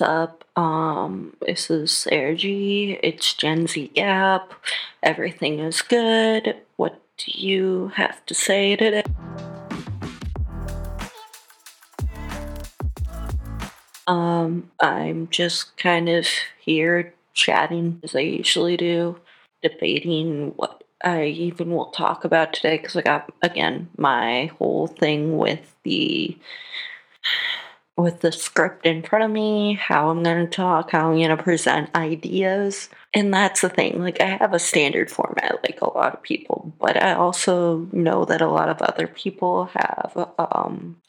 Up? Um, this is Sara. It's Gen Z Gap. Everything is good. What do you have to say today? Um, I'm just kind of here chatting as I usually do, debating what I even will talk about today because I got again my whole thing with the with the script in front of me, how I'm going to talk, how I'm going to present ideas. And that's the thing. Like, I have a standard format, like a lot of people, but I also know that a lot of other people have um,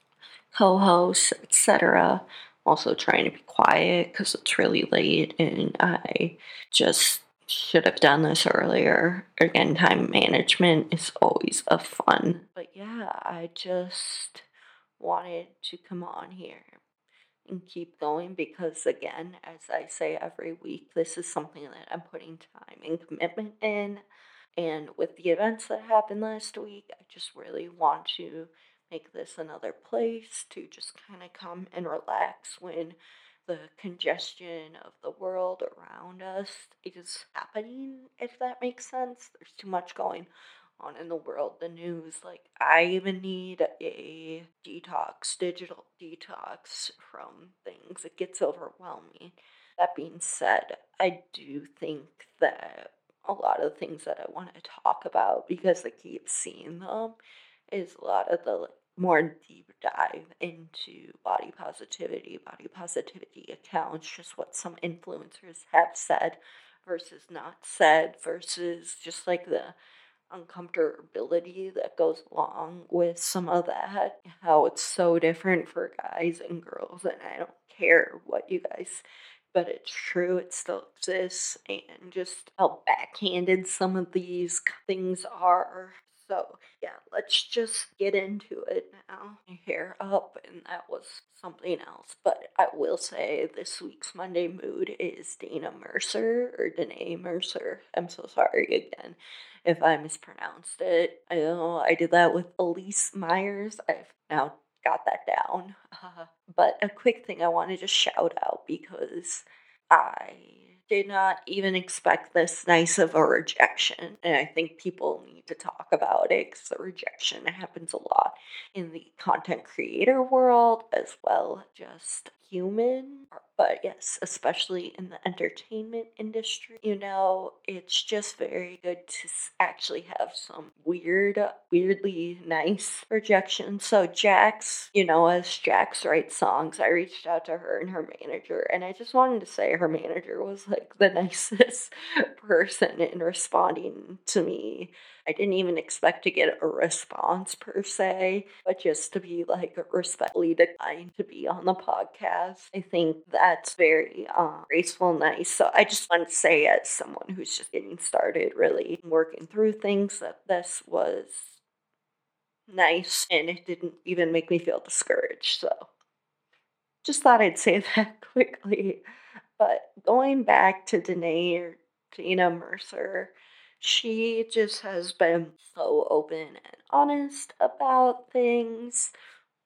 co hosts, etc. Also, trying to be quiet because it's really late and I just should have done this earlier. Again, time management is always a fun. But yeah, I just wanted to come on here and keep going because, again, as I say every week, this is something that I'm putting time and commitment in. And with the events that happened last week, I just really want to make this another place to just kind of come and relax when the congestion of the world around us is happening, if that makes sense. There's too much going on in the world, the news. Like, I even need a detox, digital detox from things. It gets overwhelming. That being said, I do think that a lot of the things that I want to talk about, because I keep seeing them, is a lot of the more deep dive into body positivity, body positivity accounts, just what some influencers have said versus not said, versus just like the uncomfortability that goes along with some of that. How it's so different for guys and girls, and I don't care what you guys, but it's true, it still exists, and just how backhanded some of these things are. So, yeah, let's just get into it now. Hair up, and that was something else. But I will say this week's Monday mood is Dana Mercer or Danae Mercer. I'm so sorry again if I mispronounced it. I know I did that with Elyse Myers. I've now got that down. Uh, but a quick thing I wanted to shout out because I did not even expect this nice of a rejection. And I think people need to talk about it because the rejection happens a lot in the content creator world as well, just human but yes, especially in the entertainment industry, you know, it's just very good to actually have some weird, weirdly nice rejection. So, Jax, you know, as Jax writes songs, I reached out to her and her manager, and I just wanted to say her manager was like the nicest person in responding to me I didn't even expect to get a response per se, but just to be like respectfully declined to be on the podcast. I think that's very uh, graceful, nice. So I just want to say, as someone who's just getting started, really working through things, that this was nice and it didn't even make me feel discouraged. So just thought I'd say that quickly. But going back to Danae or Tina Mercer, she just has been so open and honest about things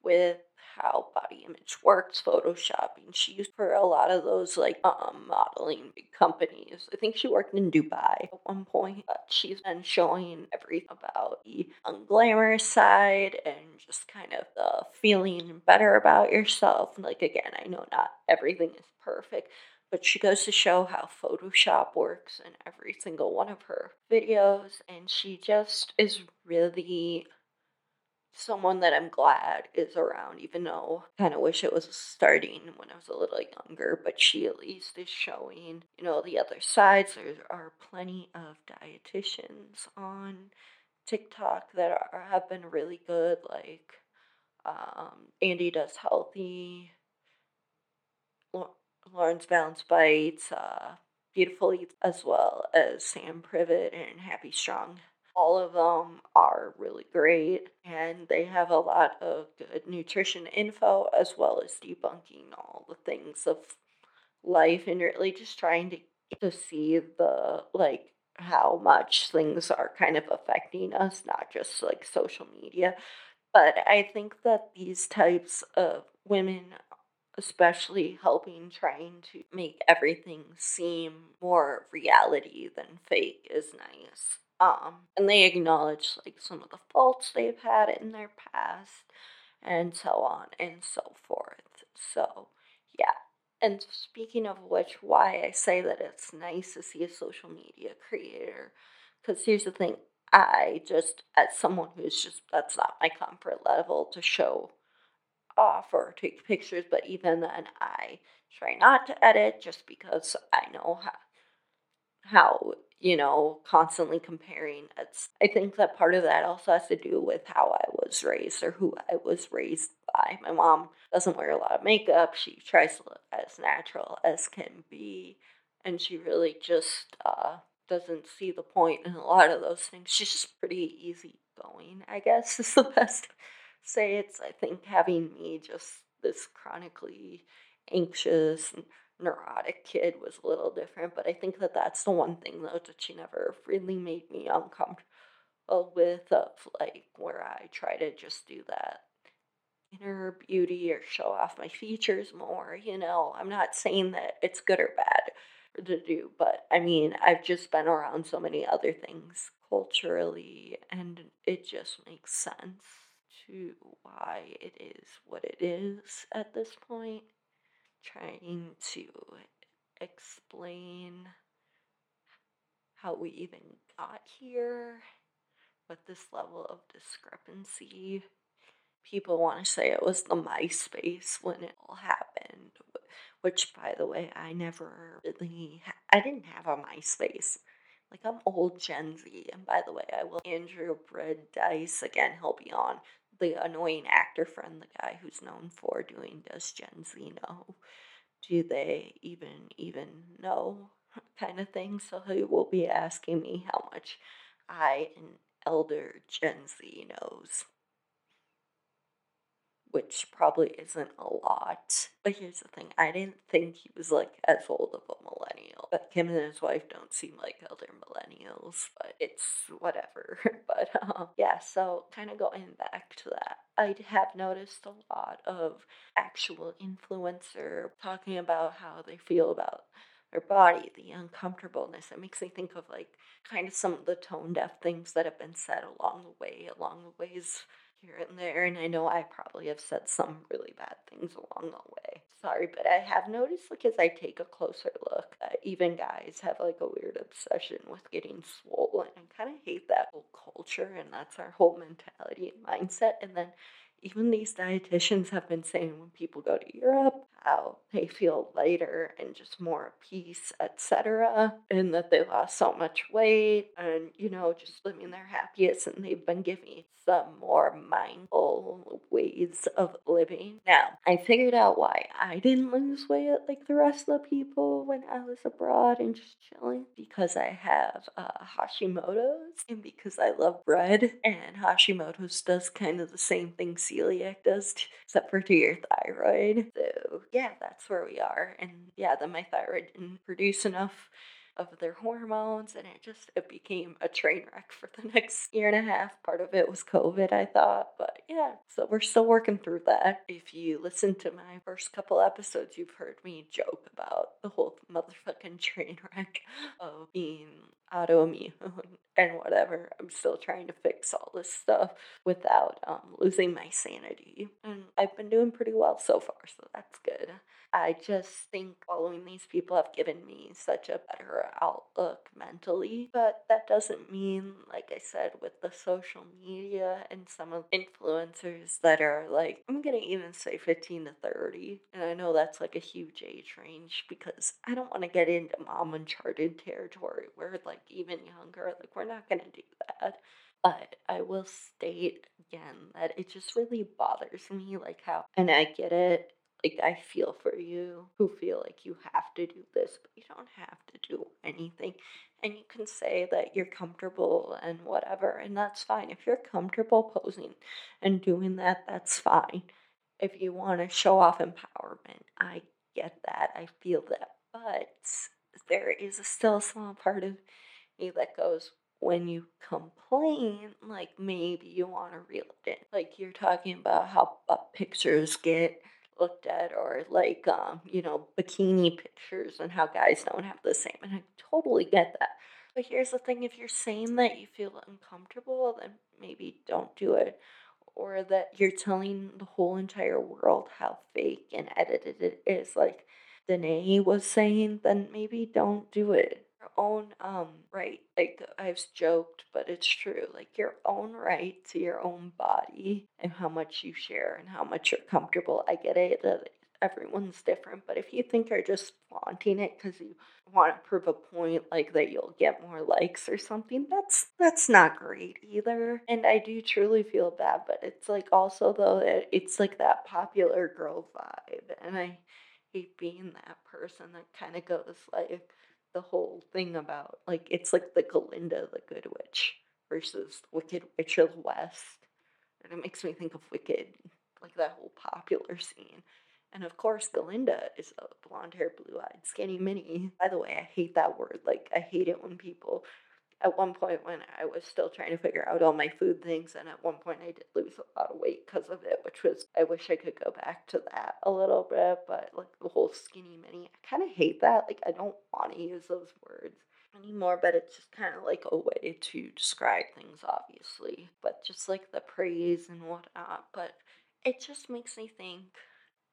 with how body image works, photoshopping. She used for a lot of those like um, modeling companies. I think she worked in Dubai at one point. But she's been showing everything about the unglamorous side and just kind of the feeling better about yourself. Like again, I know not everything is perfect, but she goes to show how Photoshop works in every single one of her videos, and she just is really someone that I'm glad is around, even though I kind of wish it was starting when I was a little younger, but she at least is showing, you know, the other sides. There are plenty of dietitians on TikTok that are, have been really good, like um, Andy Does Healthy, Lawrence Balance Bites, uh, Beautiful Eats, as well as Sam Privet and Happy Strong. All of them are really great, and they have a lot of good nutrition info as well as debunking all the things of life and really just trying to to see the like how much things are kind of affecting us, not just like social media. But I think that these types of women especially helping trying to make everything seem more reality than fake is nice. Um, and they acknowledge like some of the faults they've had in their past and so on and so forth. So, yeah. And speaking of which, why I say that it's nice to see a social media creator, because here's the thing I just, as someone who's just, that's not my comfort level to show off or take pictures, but even then, I try not to edit just because I know how, how you know, constantly comparing. It's, I think that part of that also has to do with how I was raised or who I was raised by. My mom doesn't wear a lot of makeup. She tries to look as natural as can be. And she really just uh, doesn't see the point in a lot of those things. She's just pretty easygoing, I guess, is the best say. It's, I think, having me just this chronically anxious and neurotic kid was a little different, but I think that that's the one thing though that she never really made me uncomfortable with of like where I try to just do that inner beauty or show off my features more, you know. I'm not saying that it's good or bad to do, but I mean, I've just been around so many other things culturally and it just makes sense to why it is what it is at this point trying to explain how we even got here with this level of discrepancy. People want to say it was the MySpace when it all happened, which, by the way, I never really, ha- I didn't have a MySpace. Like, I'm old Gen Z. And by the way, I will Andrew Bread Dice, again, he'll be on the annoying actor friend, the guy who's known for doing Does Gen Z Know? Do they even even know? kind of thing. So he will be asking me how much I, an elder Gen Z, knows which probably isn't a lot. But here's the thing I didn't think he was like as old of a millennial. But him and his wife don't seem like elder millennials, but it's whatever. but um, yeah, so kind of going back to that, I have noticed a lot of actual influencer talking about how they feel about their body, the uncomfortableness. It makes me think of like kind of some of the tone deaf things that have been said along the way, along the ways here and there, and I know I probably have said some really bad things along the way. Sorry, but I have noticed, like, as I take a closer look, that even guys have like a weird obsession with getting swollen. I kind of hate that whole culture, and that's our whole mentality and mindset. And then even these dietitians have been saying when people go to Europe how they feel lighter and just more at peace, etc. And that they lost so much weight and, you know, just living their happiest. And they've been giving some more mindful ways of living. Now, I figured out why I didn't lose weight like the rest of the people when I was abroad and just chilling because I have uh, Hashimoto's and because I love bread. And Hashimoto's does kind of the same thing celiac does, except for to your thyroid. So yeah, that's where we are. And yeah, then my thyroid didn't produce enough of their hormones and it just it became a train wreck for the next year and a half part of it was covid i thought but yeah so we're still working through that if you listen to my first couple episodes you've heard me joke about the whole motherfucking train wreck of being autoimmune and whatever i'm still trying to fix all this stuff without um, losing my sanity and i've been doing pretty well so far so that's good I just think following these people have given me such a better outlook mentally. But that doesn't mean, like I said, with the social media and some of influencers that are like, I'm gonna even say 15 to 30. And I know that's like a huge age range because I don't want to get into mom uncharted territory where like even younger, like we're not gonna do that. But I will state again that it just really bothers me, like how, and I get it, like I feel for you who feel like you have to do this, but you don't have to do anything. And you can say that you're comfortable and whatever, and that's fine. If you're comfortable posing and doing that, that's fine. If you want to show off empowerment, I get that. I feel that. But there is still a small part of me that goes, when you complain, like maybe you want to reel it in. Like you're talking about how uh, pictures get looked at or like um, you know, bikini pictures and how guys don't have the same and I totally get that. But here's the thing, if you're saying that you feel uncomfortable, then maybe don't do it. Or that you're telling the whole entire world how fake and edited it is, like Danae was saying, then maybe don't do it. Own um right, like I've joked, but it's true. Like your own right to your own body and how much you share and how much you're comfortable. I get it that everyone's different, but if you think you're just flaunting it because you want to prove a point, like that you'll get more likes or something, that's that's not great either. And I do truly feel bad, but it's like also though it, it's like that popular girl vibe, and I hate being that person that kind of goes like the whole thing about like it's like the Galinda the Good Witch versus Wicked Witch of the West. And it makes me think of Wicked, like that whole popular scene. And of course, Galinda is a blonde haired, blue eyed, skinny mini. By the way, I hate that word. Like, I hate it when people at one point when I was still trying to figure out all my food things, and at one point I did lose a lot of weight because of it, which was I wish I could go back to that a little bit, but like the whole skinny mini, I kind of hate that. Like I don't want to use those words anymore, but it's just kind of like a way to describe things, obviously, but just like the praise and whatnot. But it just makes me think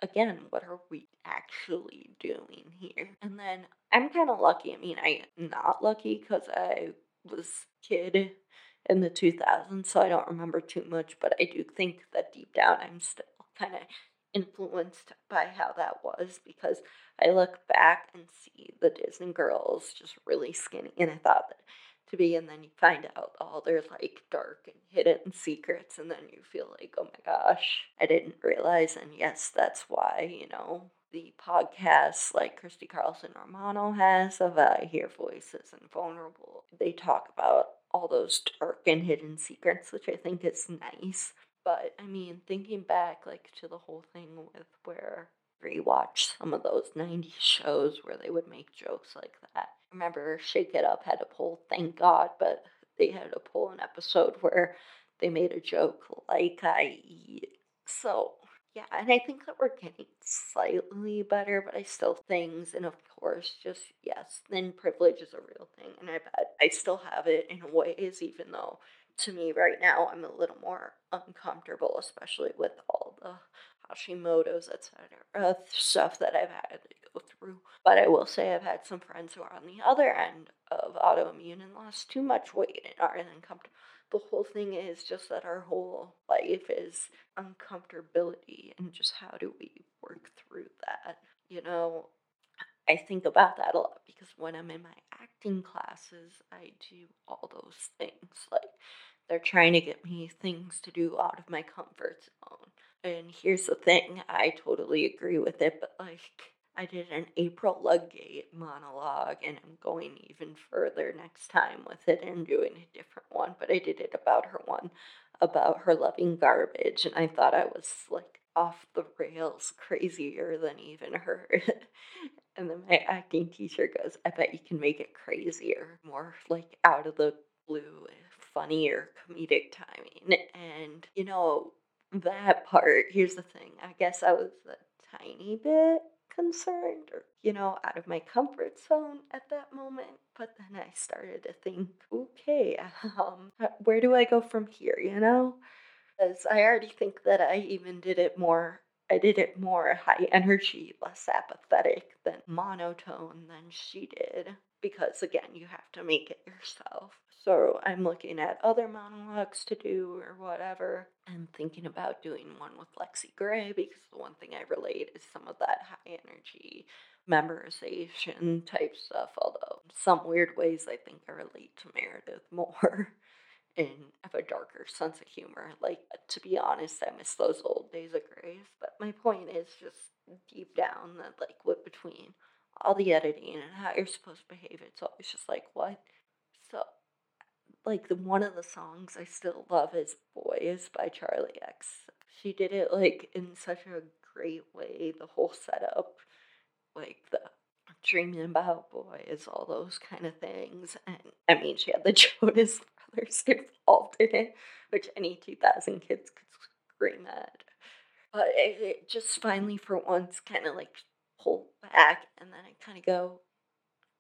again, what are we actually doing here? And then I'm kind of lucky. I mean, I'm not lucky because I was kid in the 2000s, so I don't remember too much, but I do think that deep down I'm still kind of influenced by how that was because I look back and see the Disney girls just really skinny, and I thought that to be, and then you find out all their like dark and hidden secrets, and then you feel like, oh my gosh, I didn't realize. And yes, that's why, you know, the podcasts like Christy Carlson Romano has of uh, I Hear Voices and Vulnerable, they talk about all those dark and hidden secrets, which I think is nice. But I mean, thinking back like to the whole thing with where rewatch some of those 90s shows where they would make jokes like that. I remember Shake It Up had a poll, thank God, but they had a poll an episode where they made a joke like I eat. So yeah, and I think that we're getting slightly better, but I still things, and of course, just yes, then privilege is a real thing, and I bet I still have it in ways, even though to me right now I'm a little more uncomfortable, especially with all the Hashimoto's, etc. Stuff that I've had to go through. But I will say I've had some friends who are on the other end of autoimmune and lost too much weight and are uncomfortable the whole thing is just that our whole life is uncomfortability and just how do we work through that you know? I think about that a lot because when i'm in my acting classes i do all those things like they're trying to get me things to do out of my comfort zone. And here's the thing i totally agree with it but like I did an April Ludgate monologue, and I'm going even further next time with it and doing a different one. But I did it about her one about her loving garbage, and I thought I was like off the rails, crazier than even her. and then my acting teacher goes, I bet you can make it crazier, more like out of the blue, funnier comedic timing. And, you know, that part, here's the thing I guess I was a tiny bit concerned or, you know, out of my comfort zone at that moment. But then I started to think, okay, um, where do I go from here, you know? Because I already think that I even did it more, I did it more high energy, less apathetic than monotone than she did. Because again, you have to make it yourself. So I'm looking at other monologues to do or whatever and thinking about doing one with Lexie Grey because the one thing I relate is some of that high energy memorization type stuff. Although some weird ways I think I relate to Meredith more and have a darker sense of humor. Like to be honest, I miss those old days of Grey's. But my point is just deep down that like what between all the editing and how you're supposed to behave, it's always just like what? So like the one of the songs I still love is Boys by Charlie X. She did it like in such a great way, the whole setup, like the dreaming about boys, all those kind of things. And I mean, she had the Jonas Brothers involved in it, which any 2000 kids could scream at. but it, it just finally, for once, kind of like pulled back, and then I kind of go,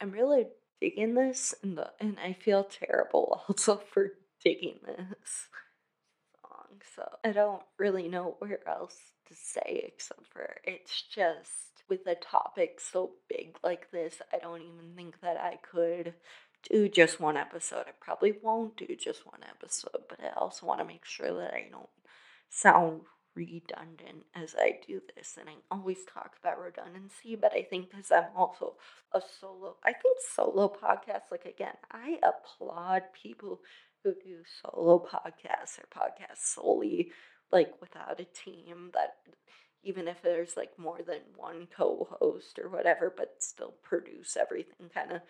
I'm really digging this, and the, and I feel terrible also for digging this song. So I don't really know where else to say except for it's just with a topic so big like this, I don't even think that I could do just one episode. I probably won't do just one episode, but I also want to make sure that I don't sound redundant as I do this. And I always talk about redundancy, but I think because I'm also a solo, I think solo podcasts, like again, I applaud people who do solo podcasts or podcasts solely like without a team that even if there's like more than one co-host or whatever but still produce everything kind of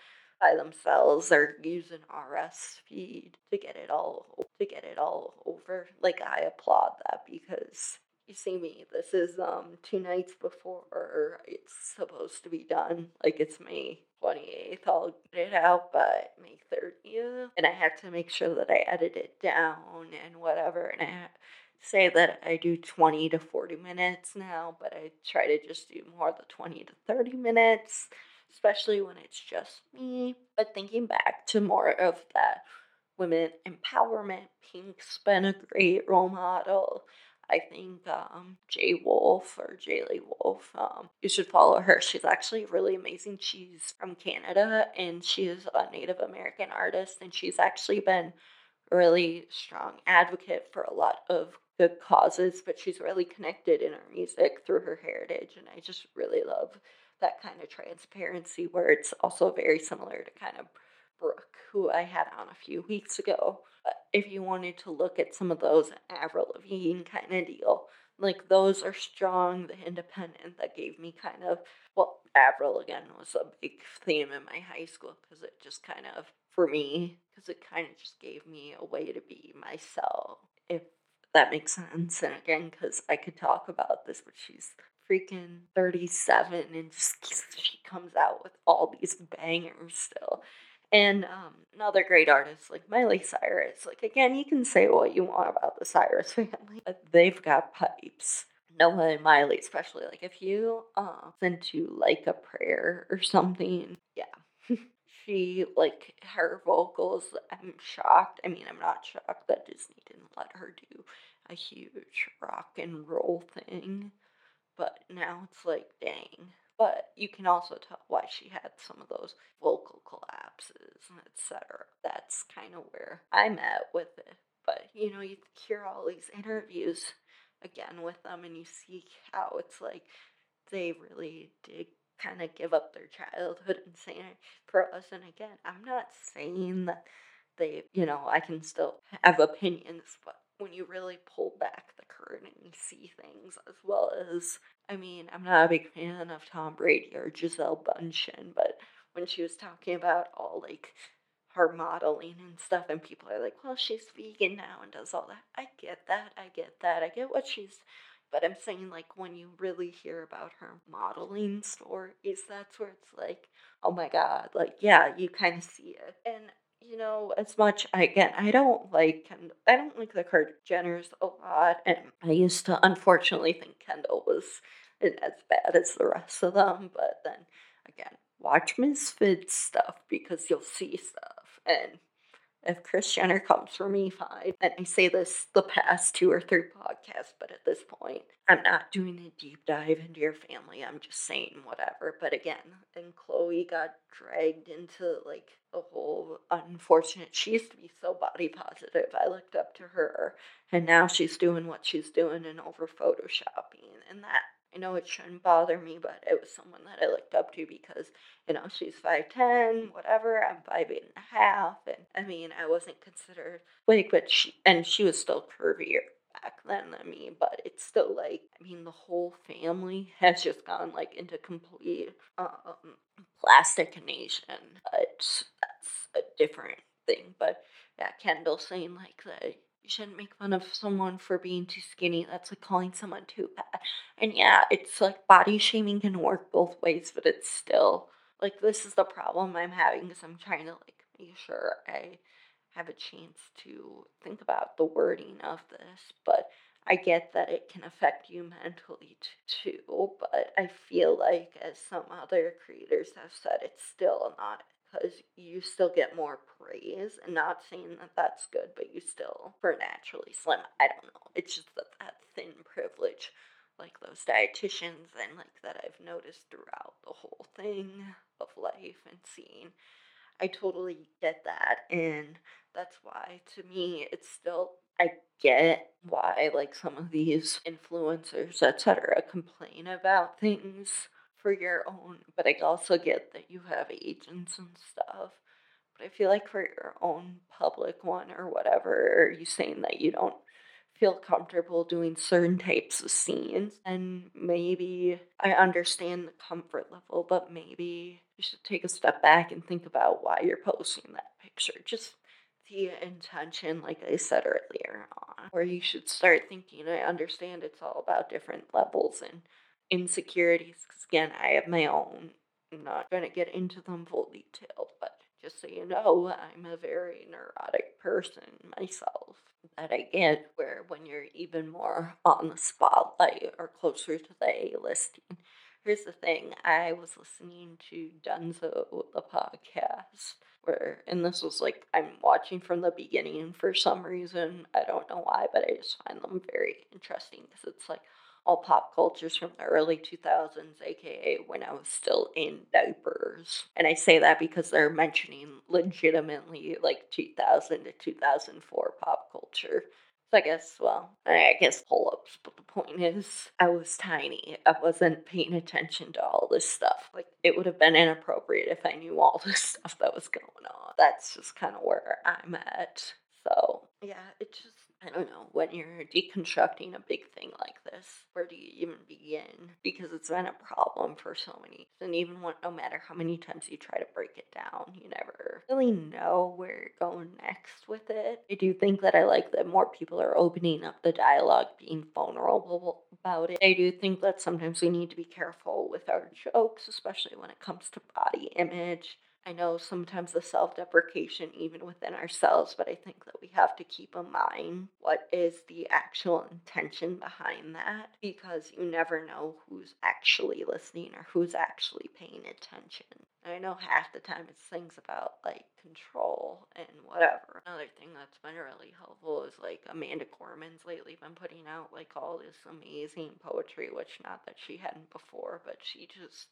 by themselves use an RSS feed to get it all to get it all over. Like I applaud that because you see me, this is um two nights before it's supposed to be done. Like it's May 28th. I'll get it out by May 30th. And I have to make sure that I edit it down and whatever. And I say that I do 20 to 40 minutes now, but I try to just do more the 20 to 30 minutes especially when it's just me. But thinking back to more of that women empowerment, Pink's been a great role model. I think um, Jay Wolf or Jayli Wolf, um, you should follow her. She's actually really amazing. She's from Canada and she is a Native American artist, and she's actually been a really strong advocate for a lot of good causes, but she's really connected in her music through her heritage, and I just really love that kind of transparency where it's also very similar to kind of Brooke, who I had on a few weeks ago. But if you wanted to look at some of those Avril Lavigne kind of deal, like those are strong, the independent that gave me kind of, well, Avril again was a big theme in my high school because it just kind of, for me, because it kind of just gave me a way to be myself. If that makes sense. And again, because I could talk about this, but she's freaking 37 and just she comes out with all these bangers still. And um, another great artist like Miley Cyrus. Like again, you can say what you want about the Cyrus family, but they've got pipes. Noah and Miley, especially like if you uh send to like a prayer or something, yeah. she like her vocals i'm shocked i mean i'm not shocked that disney didn't let her do a huge rock and roll thing but now it's like, dang. But you can also tell why she had some of those vocal collapses, etc. That's kind of where I'm at with it. But you know, you hear all these interviews again with them, and you see how it's like they really did kind of give up their childhood and saying for us. And again, I'm not saying that they, you know, I can still have opinions, but when you really pull back the curtain and see things as well as I mean, I'm not a big fan of Tom Brady or Gisele Bundchen, but when she was talking about all like her modeling and stuff, and people are like, well, she's vegan now and does all that. I get that. I get that. I get what she's, but I'm saying, like, when you really hear about her modeling stories, that's where it's like, oh my God, like, yeah, you kind of see it. And you know, as much again, I don't like Kendall. I don't like the Kar-Jenners a lot, and I used to unfortunately think Kendall was as bad as the rest of them. But then again, watch Misfits stuff because you'll see stuff, and if Kris Jenner comes for me, fine. And I say this the past two or three podcasts, but at this point, I'm not doing a deep dive into your family. I'm just saying whatever. But again, and Khloe got dragged into like a whole unfortunate. She used to be so body positive. I looked up to her, and now she's doing what she's doing and over photoshopping, and that I know it shouldn't bother me, but it was someone that I looked up to because, you know, she's 5'10, whatever, I'm 5'8 and a half. And I mean, I wasn't considered like, but she, and she was still curvier back then than me, but it's still like, I mean, the whole family has just gone like into complete um, plasticination. But that's a different thing. But yeah, Kendall saying like that you shouldn't make fun of someone for being too skinny. That's like calling someone too fat. And yeah, it's like body shaming can work both ways, but it's still like this is the problem I'm having because I'm trying to like make sure I have a chance to think about the wording of this. But I get that it can affect you mentally too, but I feel like, as some other creators have said, it's still not because you still get more praise. And not saying that that's good, but you still, for naturally slim, I don't know. It's just that, that thin privilege, like those dietitians, and like that I've noticed throughout the whole thing of life and seeing. I totally get that. And that's why, to me, it's still, I get why, like, some of these influencers, etc., complain about things for your own, but I also get that you have agents and stuff. But I feel like for your own public one or whatever, are you saying that you don't feel comfortable doing certain types of scenes? And maybe I understand the comfort level, but maybe you should take a step back and think about why you're posting that picture. Just the intention, like I said earlier on, or you should start thinking. I understand it's all about different levels and insecurities, again, I have my own. I'm not going to get into them full detail, but just so you know, I'm a very neurotic person myself. That I get where when you're even more on the spotlight or closer to the A listing. Here's the thing I was listening to Dunzo, the podcast, where, and this was like, I'm watching from the beginning for some reason. I don't know why, but I just find them very interesting because it's like all pop cultures from the early 2000s, aka when I was still in diapers. And I say that because they're mentioning legitimately like 2000 to 2004 pop culture. So I guess, well, I guess pull ups, but the point is, I was tiny. I wasn't paying attention to all this stuff. Like, it would have been inappropriate if I knew all this stuff that was going on. That's just kind of where I'm at. So, yeah, it just I don't know, when you're deconstructing a big thing like this, where do you even begin? Because it's been a problem for so many. And even when, no matter how many times you try to break it down, you never really know where you're going next with it. I do think that I like that more people are opening up the dialogue, being vulnerable about it. I do think that sometimes we need to be careful with our jokes, especially when it comes to body image I know sometimes the self deprecation, even within ourselves, but I think that we have to keep in mind what is the actual intention behind that because you never know who's actually listening or who's actually paying attention. I know half the time it's things about like control and whatever. Another thing that's been really helpful is like Amanda Gorman's lately been putting out like all this amazing poetry, which not that she hadn't before, but she just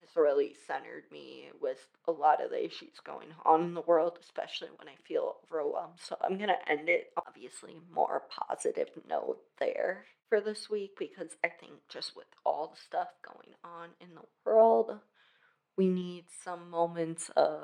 has really centered me with a lot of the issues going on in the world, especially when I feel overwhelmed. So I'm going to end it, obviously, more positive note there for this week because I think just with all the stuff going on in the world, we need some moments of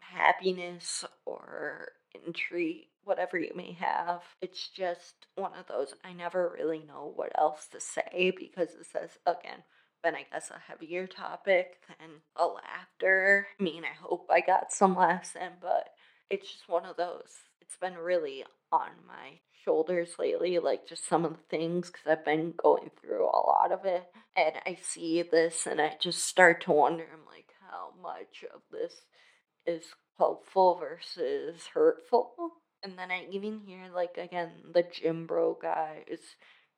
happiness or intrigue, whatever you may have. It's just one of those, I never really know what else to say because it says, again, been, I guess, a heavier topic than a laughter. I mean, I hope I got some laughs in, but it's just one of those. It's been really on my shoulders lately, like just some of the things, because I've been going through a lot of it. And I see this and I just start to wonder, I'm like, how much of this is helpful versus hurtful? And then I even hear, like, again, the gym bro guy is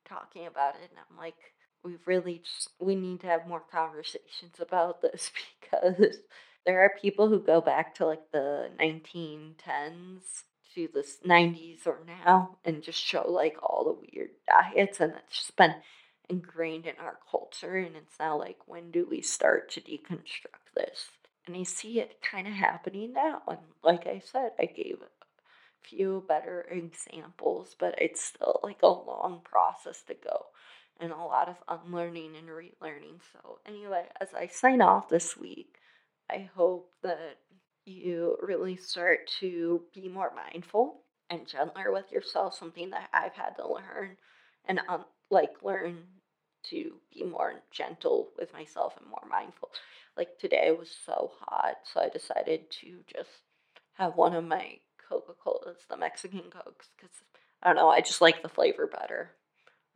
talking about it, and I'm like, we really just we need to have more conversations about this because there are people who go back to like the 1910s to the 90s or now and just show like all the weird diets and it's just been ingrained in our culture and it's now like when do we start to deconstruct this? And i see it kind of happening now and like i said i gave a few better examples but it's still like a long process to go and a lot of unlearning and relearning. So, anyway, as I sign off this week, I hope that you really start to be more mindful and gentler with yourself, something that I've had to learn and um, like learn to be more gentle with myself and more mindful. Like today was so hot, so I decided to just have one of my Coca Colas, the Mexican Cokes, because I don't know, I just like the flavor better.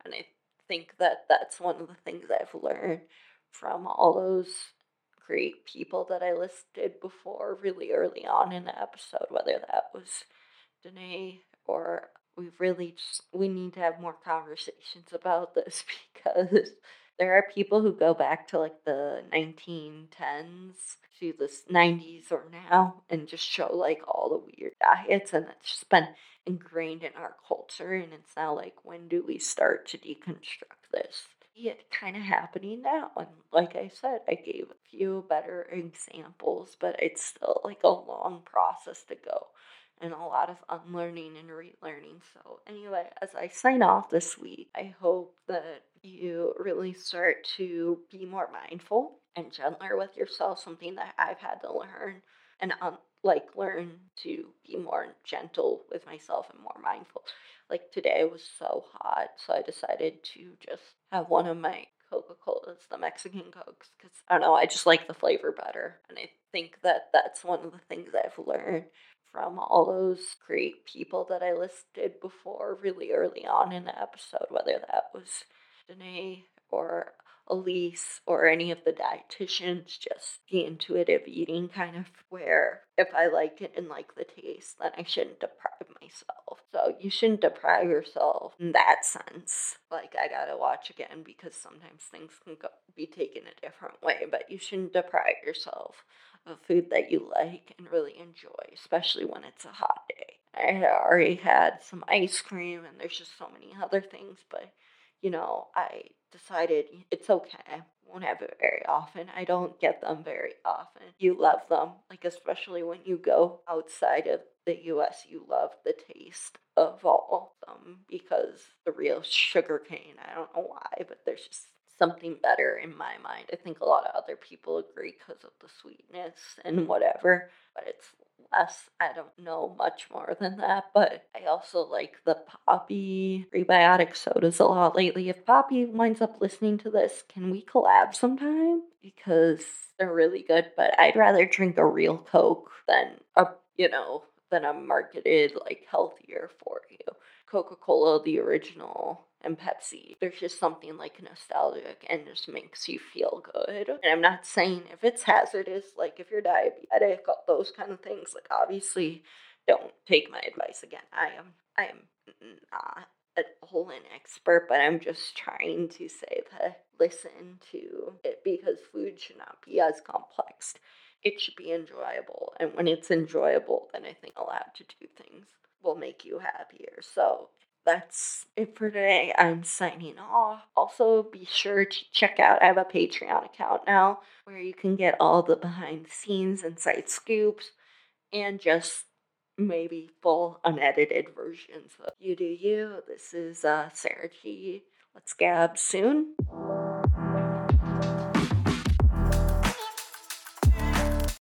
And I think that that's one of the things I've learned from all those great people that I listed before really early on in the episode, whether that was Danae or we really just we need to have more conversations about this because there are people who go back to like the 1910s to the 90s or now and just show like all the weird diets and it's just been ingrained in our culture and it's now like when do we start to deconstruct this it kind of happening now and like i said i gave a few better examples but it's still like a long process to go and a lot of unlearning and relearning. So, anyway, as I sign off this week, I hope that you really start to be more mindful and gentler with yourself, something that I've had to learn and um, like learn to be more gentle with myself and more mindful. Like today was so hot, so I decided to just have one of my Coca Colas, the Mexican Cokes, because I don't know, I just like the flavor better. And I think that that's one of the things I've learned from all those great people that I listed before really early on in the episode, whether that was Danae or Elyse or any of the dietitians, just the intuitive eating kind of where if I like it and like the taste, then I shouldn't deprive myself. So you shouldn't deprive yourself in that sense. Like I gotta watch again because sometimes things can go, be taken a different way, but you shouldn't deprive yourself of food that you like and really enjoy, especially when it's a hot day. I already had some ice cream and there's just so many other things, but you know, I decided it's okay. Won't have it very often. I don't get them very often. You love them, like especially when you go outside of the US, you love the taste of all of them because the real sugar cane, I don't know why, but there's just something better in my mind. I think a lot of other people agree because of the sweetness and whatever, but it's less. I don't know much more than that, but I also like the Poppi prebiotic sodas a lot lately. If Poppi winds up listening to this, can we collab sometime? Because they're really good, but I'd rather drink a real Coke than a, you know, than a marketed, like, healthier for you. Coca Cola, the original, and Pepsi. There's just something like nostalgic and just makes you feel good. And I'm not saying if it's hazardous, like if you're diabetic, all those kind of things, like obviously don't take my advice again. I am I am not a whole an expert, but I'm just trying to say that listen to it because food should not be as complex. It should be enjoyable. And when it's enjoyable, then I think allowed to do things will make you happier. So that's it for today. I'm signing off. Also, be sure to check out, I have a Patreon account now where you can get all the behind the scenes, inside scoops, and just maybe full unedited versions of You Do You. This is uh, Sara G. Let's gab soon.